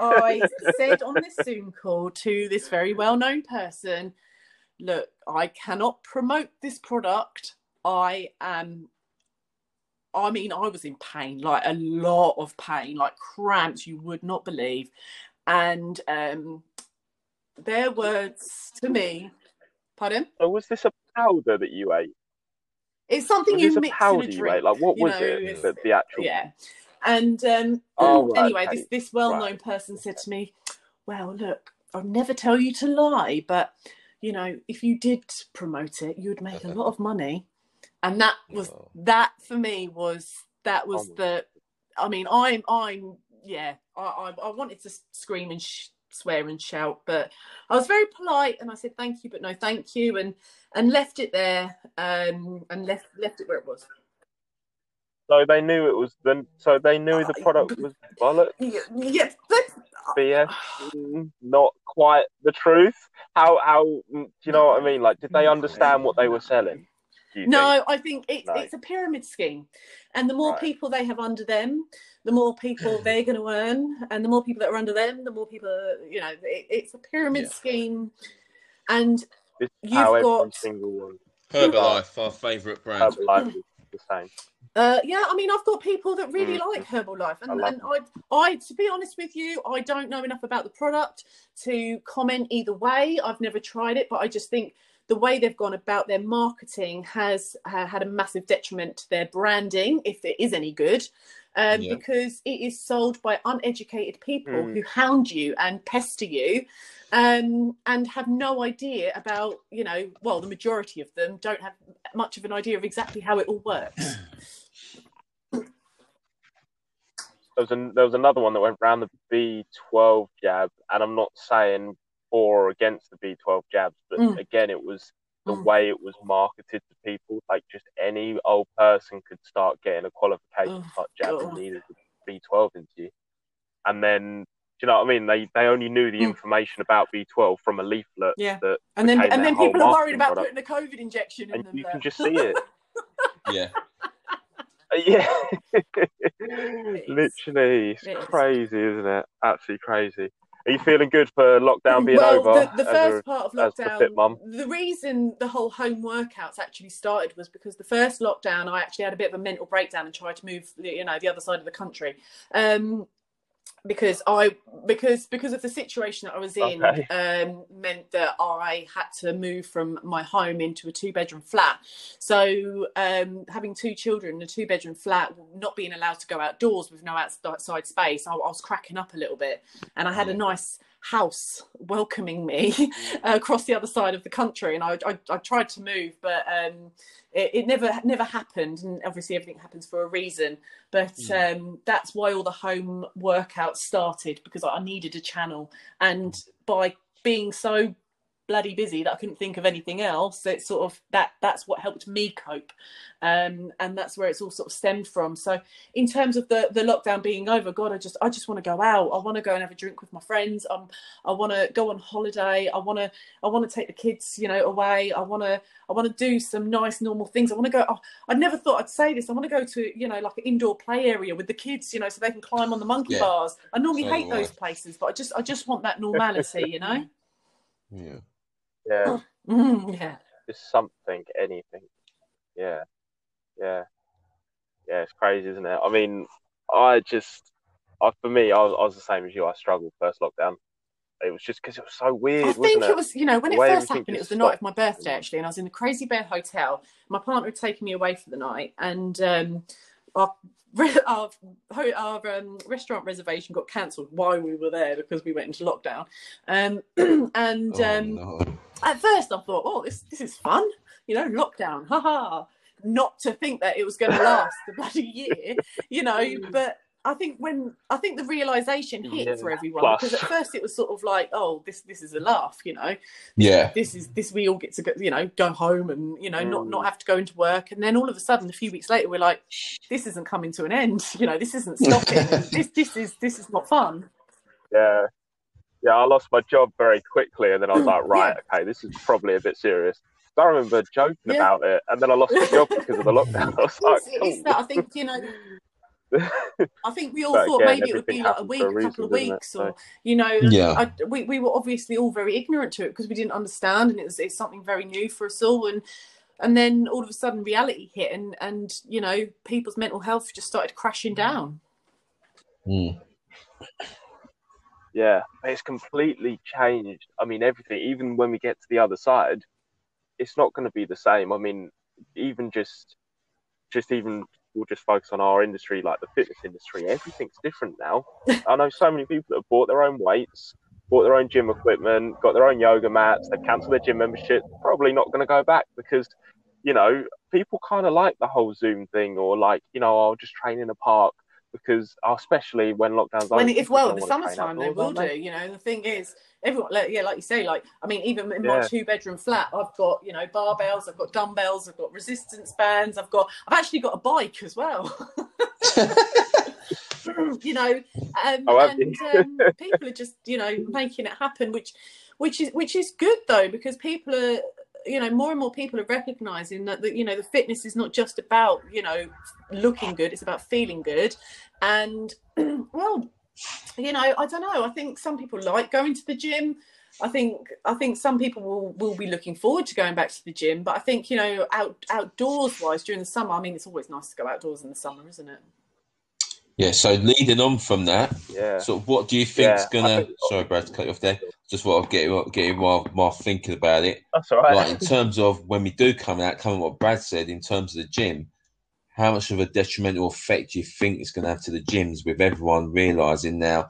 I said on this Zoom call to this very well known person, look, I cannot promote this product. I am, I mean, I was in pain, like a lot of pain, like cramps you would not believe. And um, their words to me, pardon? So was this a powder that you ate? It's something Was you this a mix in a drink. ate? Like what was know, it? The, the actual. yeah And um, Oh, right, anyway, okay. this this well known person said to me, "Well, look, I'll never tell you to lie, but you know, if you did promote it, you'd make a lot of money." And that was Oh. that for me was that was Oh. the. I mean, I'm I'm yeah, I I, I wanted to scream and sh- swear and shout, but I was very polite and I said thank you, but no thank you, and and left it there, um, and left left it where it was. So they knew it was the. So they knew the product was bollocks. Yeah, yeah but, BS, not quite the truth. How how mm, do you know what I mean? Like, did they understand what they were selling? Do you think? No, I think it's No. it's a pyramid scheme, and the more Right. people they have under them, the more people they're going to earn, and the more people that are under them, the more people, you know, it, it's a pyramid Yeah. scheme, and This You've how got- single one. Herbalife, our favourite brand. Herbalife is the same. Uh, yeah, I mean, I've got people that really Mm. like Herbalife, I and, love and I, I, to be honest with you, I don't know enough about the product to comment either way. I've never tried it, but I just think the way they've gone about their marketing has uh, had a massive detriment to their branding, if it is any good, um, Yeah. because it is sold by uneducated people Mm. who hound you and pester you. Um, and have no idea about, you know, well, the majority of them don't have much of an idea of exactly how it all works. There was, an, there was another one that went round the B12 jab, and I'm not saying for or against the B12 jabs, but Mm. again, it was the Mm. way it was marketed to people. Like, just any old person could start getting a qualification Oh, to start jabbing needed the B12 into you. And then, do you know what I mean? They they only knew the Mm. information about B12 from a leaflet Yeah. that And then, and then people are worried about product. putting a COVID injection in and them. you there. can just see it. Yeah. Uh, Yeah, literally, it's It is. crazy, isn't it? Absolutely crazy. Are you feeling good for lockdown being well, over? the, the first a- part of the lockdown, mum? the reason the whole home workouts actually started was because the first lockdown, I actually had a bit of a mental breakdown and tried to move, you know, the other side of the country. Um, because I because because of the situation that I was in Okay. um, meant that I had to move from my home into a two bedroom flat. So um, having two children in a two bedroom flat, not being allowed to go outdoors with no outside space, I, I was cracking up a little bit. And I had a nice house welcoming me across the other side of the country, and I, I, I tried to move, but um, it, it never never happened. And obviously, everything happens for a reason. But Mm. um, that's why all the home workouts started because I needed a channel, and by being so bloody busy that I couldn't think of anything else, it's sort of that that's what helped me cope, um, and that's where it's all sort of stemmed from. So in terms of the the lockdown being over, God, I just I just want to go out. I want to go and have a drink with my friends. Um, I want to go on holiday. I want to I want to take the kids, you know, away. I want to I want to do some nice normal things. I want to go. Oh, I never thought I'd say this. I want to go to you know like an indoor play area with the kids, you know, so they can climb on the monkey Yeah. bars. I normally So hate those places, but I just I just want that normality, you know. Yeah. Yeah, Mm, yeah. just something, anything. Yeah, yeah, yeah. It's crazy, isn't it? I mean, I just, I, for me, I was, I was the same as you. I struggled first lockdown. It was just because it was so weird, I think wasn't it was, you know, when The it first happened, it was the night of my birthday actually, and I was in the Crazy Bear Hotel. My partner had taken me away for the night, and um, our our, our um, restaurant reservation got cancelled while we were there because we went into lockdown. Um, and Oh, um, no. at first, I thought, oh, this this is fun, you know, lockdown, haha. Not to think that it was going to last the bloody year, you know. But I think when I think the realization hit Yeah, for everyone plus. because at first it was sort of like, oh, this this is a laugh, you know Yeah. this is this we all get to go you know go home and you know not Mm. not have to go into work and then all of a sudden a few weeks later we're like this isn't coming to an end you know this isn't stopping this this is this is not fun? Yeah, yeah. I lost my job very quickly, and then I was like, right, okay, this is probably a bit serious. I remember joking Yeah. about it, and then I lost my job because of the lockdown. I was like, it's, it's that i think you know i think we all But thought again, maybe it would be like a week for a a couple of reason, doesn't weeks So- or you know Yeah. I, we, we were obviously all very ignorant to it because we didn't understand and it was it's something very new for us all and and then all of a sudden reality hit and and you know people's mental health just started crashing down Mm. Yeah, it's completely changed. I mean, everything, even when we get to the other side, it's not going to be the same. I mean, even just, just even we'll just focus on our industry, like the fitness industry. Everything's different now. I know so many people that have bought their own weights, bought their own gym equipment, got their own yoga mats. They've cancelled their gym membership. Probably not going to go back because, you know, people kind of like the whole Zoom thing, or like, you know, oh, I'll just train in a park because, especially when lockdowns. When if well, in the summertime they will do. You know, the thing is, everyone, yeah, like you say, like I mean, even in my yeah. two bedroom flat, I've got you know barbells, I've got dumbbells, I've got resistance bands, I've got, I've actually got a bike as well. you know, um, oh, and um, people are just you know making it happen, which which is which is good though because people are you know more and more people are recognizing that the, you know the fitness is not just about you know looking good it's about feeling good. And well you know i don't know i think some people like going to the gym. I think i think some people will will be looking forward to going back to the gym. But i think you know out outdoors wise during the summer i mean it's always nice to go outdoors in the summer isn't it yeah, so leading on from that, yeah. So, what do you think's yeah, gonna? Think... Sorry, Brad, to cut you off there. Just what I'll get you, get you while, while thinking about it. That's all right. Like in terms of when we do come out, coming what Brad said in terms of the gym, how much of a detrimental effect do you think it's going to have to the gyms with everyone realizing now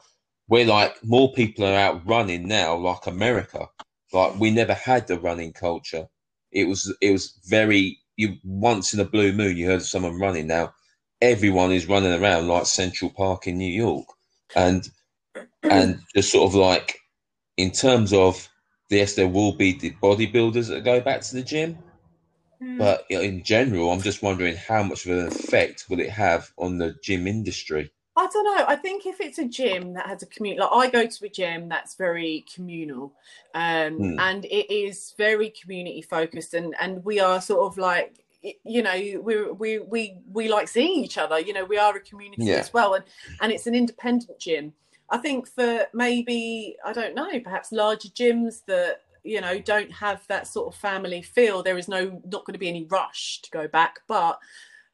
we're like more people are out running now, like America. Like we never had the running culture. It was it was very you once in a blue moon you heard of someone running now everyone is running around like Central Park in New York, and and just sort of like in terms of yes, there will be the bodybuilders that go back to the gym, mm. but in general, I'm just wondering how much of an effect will it have on the gym industry. I don't know. I think if it's a gym that has a community, like I go to a gym that's very communal, um, mm. and it is very community focused, and and we are sort of like you know we we we we like seeing each other you know we are a community yeah. as well and and it's an independent gym i think for maybe i don't know perhaps larger gyms that you know don't have that sort of family feel there is no not going to be any rush to go back but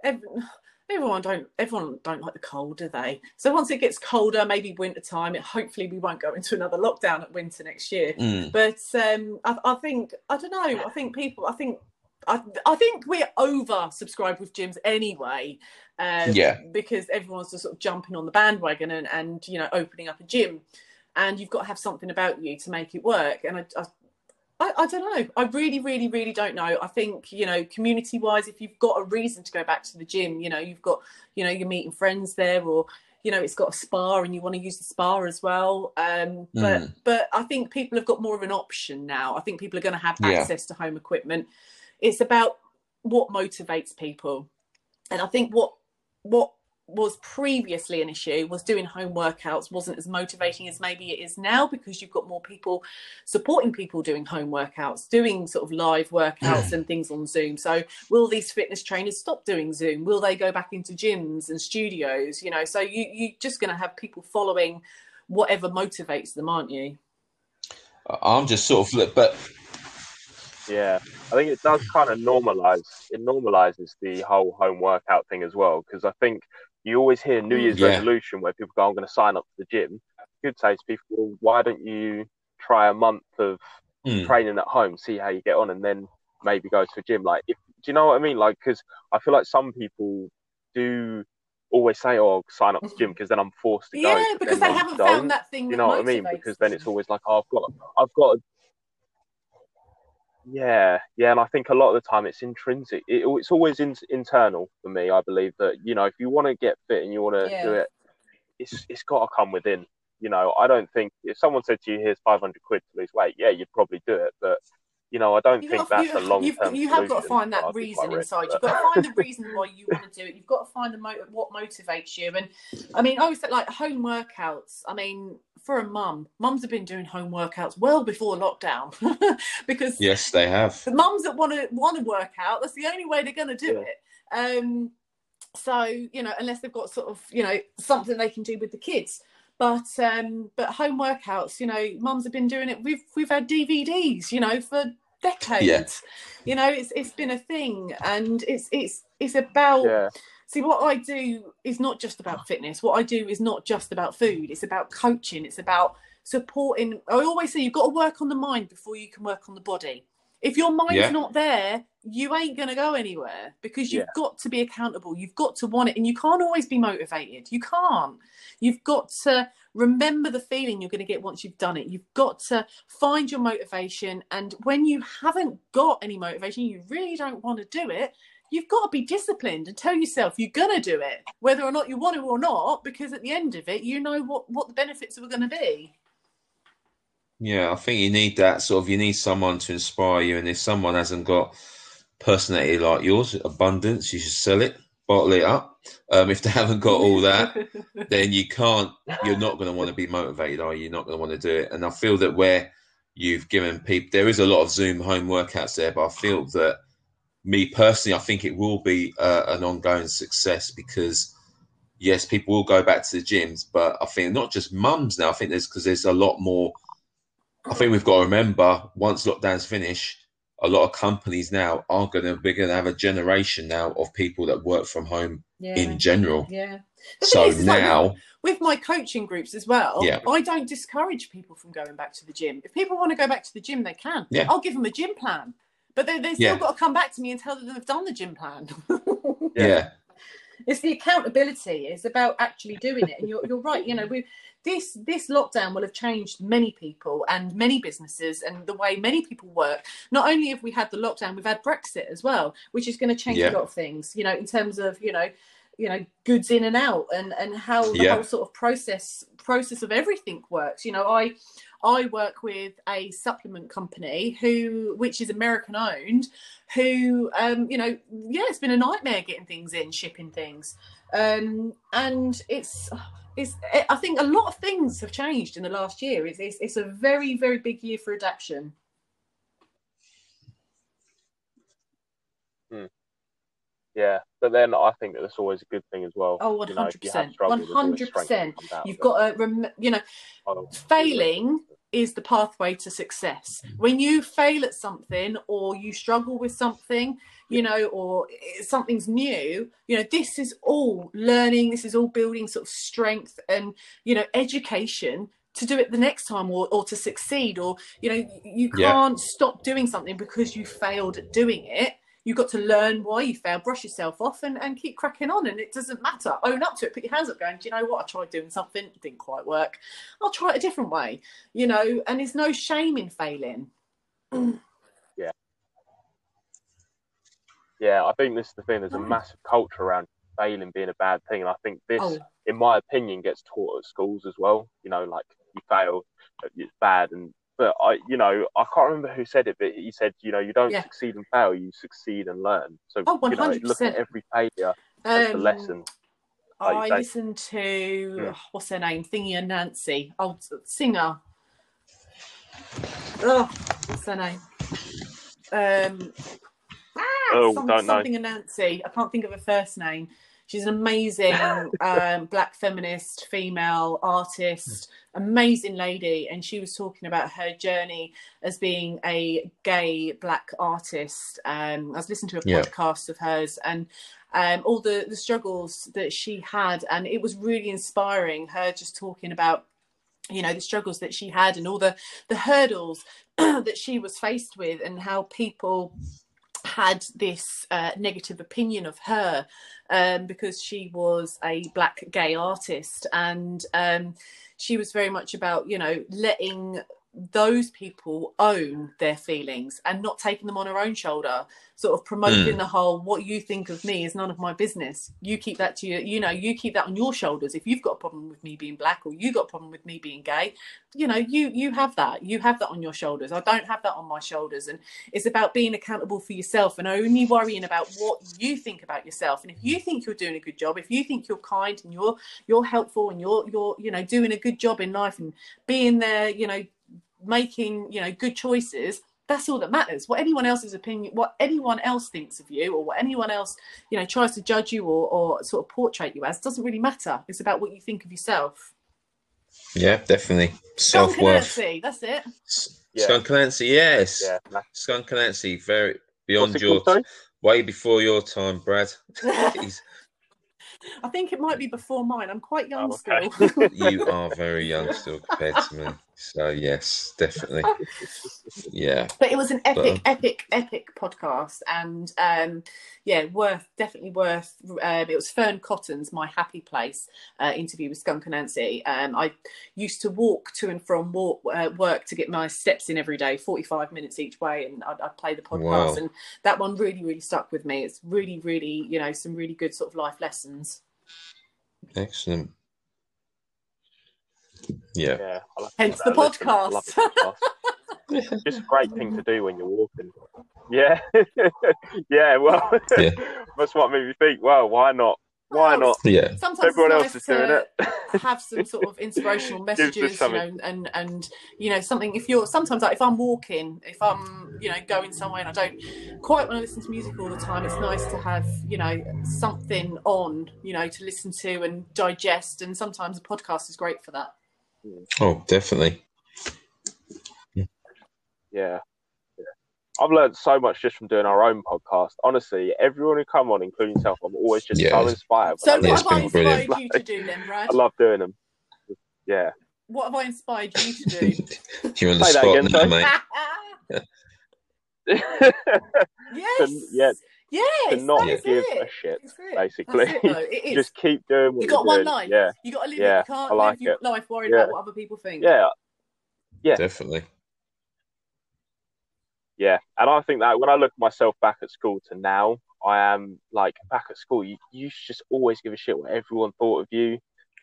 every, everyone don't everyone don't like the cold do they so once it gets colder maybe winter time it hopefully we won't go into another lockdown at winter next year mm. but um I, I think i don't know i think people i think I, I think we're over subscribed with gyms anyway. Um, yeah. Because everyone's just sort of jumping on the bandwagon and, and, you know, opening up a gym. And you've got to have something about you to make it work. And I, I I, I, don't know. I really, really, really don't know. I think, you know, community wise, if you've got a reason to go back to the gym, you know, you've got, you know, you're meeting friends there or, you know, it's got a spa and you want to use the spa as well. Um, but, mm. but I think people have got more of an option now. I think people are going to have yeah. access to home equipment it's about what motivates people. And i think what what was previously an issue was doing home workouts wasn't as motivating as maybe it is now because you've got more people supporting people doing home workouts doing sort of live workouts mm. and things on zoom. So will these fitness trainers stop doing zoom? Will they go back into gyms and studios you know? So you you're just going to have people following whatever motivates them aren't you? I'm just sort of but yeah, I think it does kind of normalize. It normalizes the whole home workout thing as well because I think you always hear New Year's yeah. resolution where people go, "I'm going to sign up to the gym." Good could say to people, well, "Why don't you try a month of mm. training at home, see how you get on, and then maybe go to a gym?" Like, if, do you know what I mean? Like, because I feel like some people do always say, "Oh, sign up to the gym," because then I'm forced to yeah, go. Yeah, because they haven't don't. found that thing. You know what I mean? Because then it's always like, "Oh, I've got, I've got." Yeah, yeah, and I think a lot of the time it's intrinsic. It, oh, it's always in, internal for me. I believe that you know if you want to get fit and you want to yeah. do it, it's it's got to come within. You know, I don't think if someone said to you, "Here's 500 quid to lose weight," yeah, you'd probably do it. But you know, I don't you think that's you, a long term. You have got to find that reason inside. You've got to find the reason why you want to do it. You've got to find the mo- what motivates you. And I mean, I always said like home workouts. I mean, for a mum, mums have been doing home workouts well before lockdown because yes, they have. The mums that want to want to work out, that's the only way they're going to do yeah. it. Um, so you know, unless they've got sort of you know something they can do with the kids. But um, but home workouts, you know, mums have been doing it. We've we've had DVDs, you know, for decades. Yeah. You know, it's it's been a thing, and it's it's it's about. Yeah. See, what I do is not just about oh. fitness. What I do is not just about food. It's about coaching. It's about supporting. I always say you've got to work on the mind before you can work on the body. If your mind's Yeah. not there, you ain't going to go anywhere because you've Yeah. got to be accountable. You've got to want it, and you can't always be motivated. You can't. You've got to remember the feeling you're going to get once you've done it. You've got to find your motivation. And when you haven't got any motivation, you really don't want to do it. You've got to be disciplined and tell yourself you're going to do it, whether or not you want to or not, because at the end of it, you know what, what the benefits are going to be. Yeah, I think you need that sort of. You need someone to inspire you, and if someone hasn't got personality like yours, abundance, you should sell it, bottle it up. Um, if they haven't got all that, then you can't. You're not going to want to be motivated, are you? You're not going to want to do it. And I feel that where you've given people, there is a lot of Zoom home workouts there, but I feel that me personally, I think it will be uh, an ongoing success because yes, people will go back to the gyms, but I think not just mums now. I think there's because there's a lot more. I think we've got to remember once lockdown's finished, a lot of companies now are going to we're going to have a generation now of people that work from home yeah. in general. yeah. So is, it's like now, with my coaching groups as well, Yeah. I don't discourage people from going back to the gym. If people want to go back to the gym, they can. Yeah. I'll give them a gym plan. But they, they still Yeah. got to come back to me and tell them they've done the gym plan. yeah, Yeah. it's the accountability. It's about actually doing it. And you're, you're right. You know, we this this lockdown will have changed many people and many businesses and the way many people work. Not only have we had the lockdown, we've had Brexit as well, which is going to change Yeah. a lot of things. You know, in terms of you know, you know, goods in and out and and how the Yeah. whole sort of process process of everything works. You know, I I work with a supplement company who, which is American owned, who, um, you know, yeah, it's been a nightmare getting things in, shipping things, um, and it's, it's. I think a lot of things have changed in the last year. It's, it's, it's a very, very big year for adaptation. Yeah, but then I think that that's always a good thing as well. Oh, You know, if you have 100%, struggled, there's always 100%. out You've got to, rem- you know, failing is the pathway to success. When you fail at something or you struggle with something, you know, or something's new, you know, this is all learning, this is all building sort of strength and, you know, education to do it the next time or, or to succeed or, you know, you can't stop doing something because you failed at doing it. You've got to learn why you failed, brush yourself off, and, and keep cracking on. And it doesn't matter. Own up to it. Put your hands up, going, Do you know what? I tried doing something, it didn't quite work. I'll try it a different way, you know. And there's no shame in failing. Yeah, Yeah, I think this is the thing. There's a massive culture around failing being a bad thing, and I think this, Oh, in my opinion, gets taught at schools as well. You know, like you fail, it's bad, and but I, you know, I can't remember who said it, but he said, you know, you don't Yeah. succeed and fail, you succeed and learn. So Oh, you know, look at every failure as a um, lesson. like I listened to Hmm. oh, what's her name, Thingy and Nancy, old singer. Oh, what's her name? Um, ah, Oh, some- don't know. something and Nancy. I can't think of her first name. She's an amazing um, black feminist female artist, amazing lady, and she was talking about her journey as being a gay black artist. Um, I was listening to a Yeah. podcast of hers, and um, all the the struggles that she had, and it was really inspiring. Her just talking about you know the struggles that she had and all the the hurdles that she was faced with and how people had this uh, negative opinion of her um, because she was a black gay artist. And um, she was very much about you know letting those people own their feelings and not taking them on her own shoulder sort of promoting Mm. the whole what you think of me is none of my business. You keep that to you you know you keep that on your shoulders. If you've got a problem with me being black or you got a problem with me being gay you know you you have that. You have that on your shoulders. I don't have that on my shoulders. And it's about being accountable for yourself and only worrying about what you think about yourself. And if you think you're doing a good job if you think you're kind and you're you're helpful and you're you're you know doing a good job in life and being there you know making you know good choices that's all that matters. What anyone else's opinion what anyone else thinks of you or what anyone else you know tries to judge you or, or sort of portray you as doesn't really matter. It's about what you think of yourself. Yeah, definitely. Self Skunk worth. Nancy, that's it. Yeah. Skunk Anansie, yes, Yeah, Skunk Anansie, very beyond your called, way before your time, Brad. Jeez, i think it might be before mine. I'm quite young Oh, okay. still. You are very young still compared to me. So yes, definitely. yeah. But it was an epic, but, epic, epic podcast, and um, yeah, worth definitely worth. Um, it was Fearne Cotton's "My Happy Place" uh, interview with Skunk Anansie. Um, I used to walk to and from walk, uh, work to get my steps in every day, forty-five minutes each way, and I'd, I'd play the podcast, wow. and that one really, really stuck with me. It's really, really, you know, some really good sort of life lessons. Excellent. Yeah. yeah Hence the podcast. podcast. just a great thing to do when you're walking. Yeah. yeah, well, yeah. that's what made me think, well, why not? Why well, not? Yeah. Sometimes everyone else is doing it. have some sort of inspirational messages, you know, and and you know something. If you're sometimes like if I'm walking, if I'm you know going somewhere and I don't quite want to listen to music all the time, it's nice to have you know something on, you know, to listen to and digest. And sometimes a podcast is great for that. Oh, definitely. Yeah. yeah. I've learned so much just from doing our own podcast. Honestly, everyone who come on, including yourself, I'm always just yeah. so inspired. So, what have I inspired you to do then, Brad? I love doing them. Yeah. What have I inspired you to do? You're on the spot again, now, mate. yes. yeah. Yes, to not give it. a shit, basically. It, Just keep doing what you got one doing. life. Yeah, you got to live yeah, it. You can't I like live your life worried yeah. about what other people think. Yeah, yeah, definitely. Yeah, and I think that when I look myself back at school to now, I am like back at school. You you just always give a shit what everyone thought of you.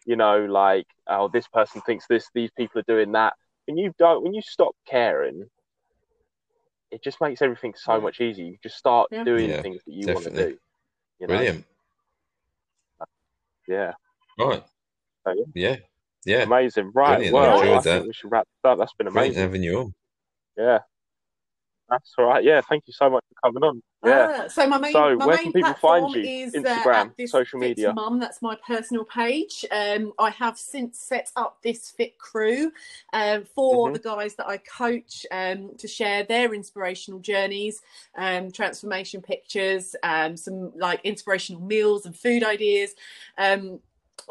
You know, like oh, this person thinks this, these people are doing that. When you don't, when you stop caring, it just makes everything so much easier. You just start yeah. doing yeah, things that you definitely. want to do. You know? Brilliant. Yeah. Right. So, yeah. yeah. Yeah. Amazing. Right. Brilliant. Well, I, I think we should wrap this up. That's been amazing. Great having you on. Yeah. That's all right. Yeah, thank you so much for coming on. Yeah. Ah, so my main, so my where main can people find you? Is, uh, Instagram, uh, social media. Mum, that's my personal page. Um, I have since set up this Fit Crew uh, for mm-hmm. the guys that I coach um, to share their inspirational journeys, um, transformation pictures, um, some like inspirational meals and food ideas. Um,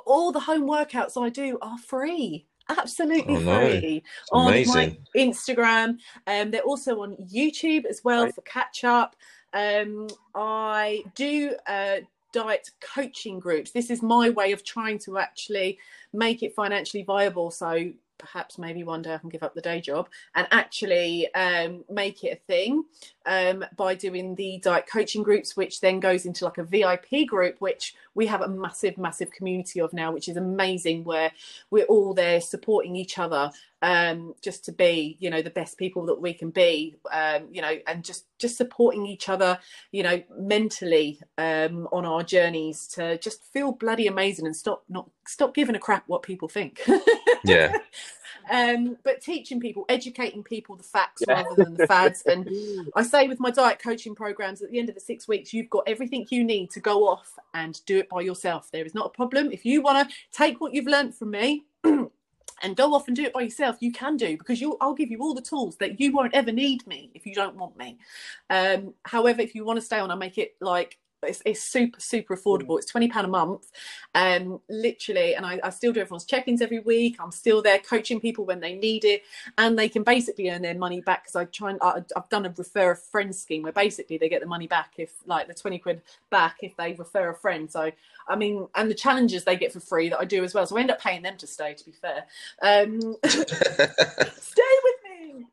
all the home workouts I do are free absolutely oh, no. free on my Instagram. Um, they're also on YouTube as well right. for catch up. Um, I do uh, diet coaching groups. This is my way of trying to actually make it financially viable. So perhaps maybe one day I can give up the day job and actually um, make it a thing um, by doing the diet coaching groups, which then goes into like a VIP group, which we have a massive, massive community of now, which is amazing, where we're all there supporting each other um, just to be, you know, the best people that we can be, um, you know, and just just supporting each other, you know, mentally um, on our journeys to just feel bloody amazing and stop not stop giving a crap what people think. yeah. Um, but teaching people, educating people the facts yeah. rather than the fads. And I say with my diet coaching programs, at the end of the six weeks, you've got everything you need to go off and do it by yourself. There is not a problem. If you want to take what you've learned from me, and go off and do it by yourself you can do because you i'll give you all the tools that you won't ever need me if you don't want me um, however if you want to stay on i make it like it's, it's super super affordable. It's twenty pound a month, um, literally. And I, I still do everyone's check-ins every week. I'm still there coaching people when they need it, and they can basically earn their money back because I try and I, I've done a refer a friend scheme where basically they get the money back if like the twenty quid back if they refer a friend. So I mean, and the challenges they get for free that I do as well. So I end up paying them to stay. To be fair, um, stay with me.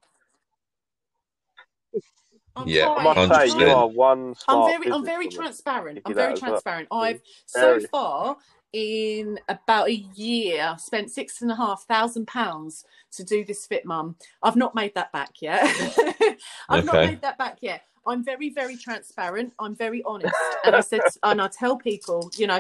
I'm yeah, I must say you are one. I'm very, I'm very transparent. I'm very transparent. Well. I've so far in about a year spent six and a half thousand pounds to do this fit mum. I've not made that back yet. I've okay. not made that back yet. I'm very, very transparent. I'm very honest, and I said, and I tell people, you know,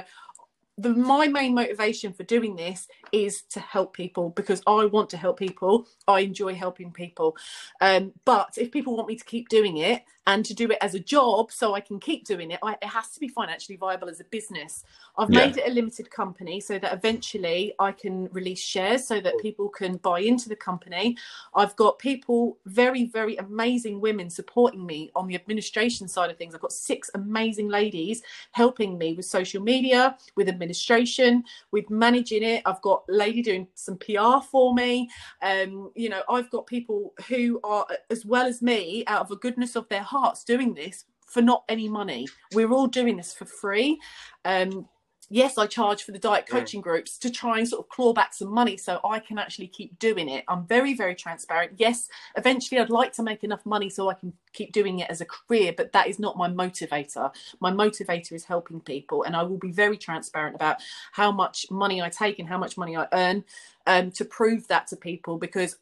the, my main motivation for doing this is to help people because I want to help people. I enjoy helping people. Um, but if people want me to keep doing it and to do it as a job so I can keep doing it, I, it has to be financially viable as a business. I've yeah. made it a limited company so that eventually I can release shares so that people can buy into the company. I've got people, very, very amazing women supporting me on the administration side of things. I've got six amazing ladies helping me with social media, with administration administration, with managing it. I've got lady doing some PR for me. Um, you know, I've got people who are as well as me, out of the goodness of their hearts, doing this for not any money. We're all doing this for free. Um, yes, I charge for the diet coaching groups to try and sort of claw back some money so I can actually keep doing it. I'm very, very transparent. Yes, eventually I'd like to make enough money so I can keep doing it as a career, but that is not my motivator. My motivator is helping people, and I will be very transparent about how much money I take and how much money I earn um, to prove that to people because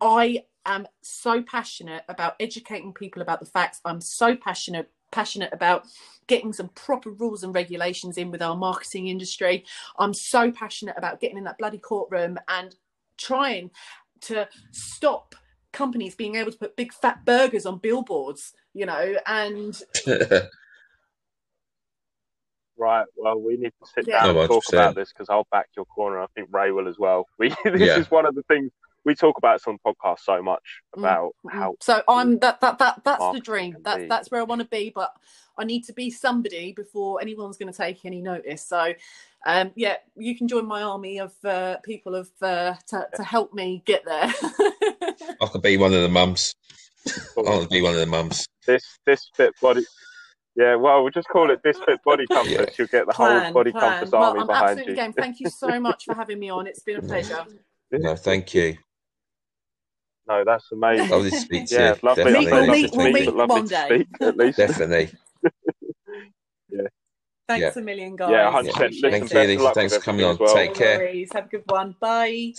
I am so passionate about educating people about the facts. I'm so passionate passionate about getting some proper rules and regulations in with our marketing industry. I'm so passionate about getting in that bloody courtroom and trying to stop companies being able to put big fat burgers on billboards, you know, and Right. Well, we need to sit Yeah. down Oh, and talk 100%. about this because I'll back your corner. I think Ray will as well. We this Yeah. is one of the things we talk about this on the podcast so much about how so I'm that that that that's the dream. can That's be. that's where I want to be, but I need to be somebody before anyone's going to take any notice. So, um, yeah, you can join my army of uh, people of uh, to to help me get there. I could be one of the mums. I want to be one of the mums. this this fit body. Yeah, well, we'll just call it this fit body comfort. Yeah. You'll get the plan, whole body plan. comforts Well, army I'm behind absolutely you. game. Thank you so much for having me on. It's been a pleasure. No, thank you. No, that's amazing. Lovely to speak to Yeah, you. lovely. Definitely. Meet- we'll lovely meet- to we'll meet meet you. but lovely one day. speak, at least. Definitely. Thanks a million, guys. Yeah, 100%. Appreciate Listen, Thank you, Lisa. Thanks for coming on. well. Take No care. worries. Have a good one. Bye.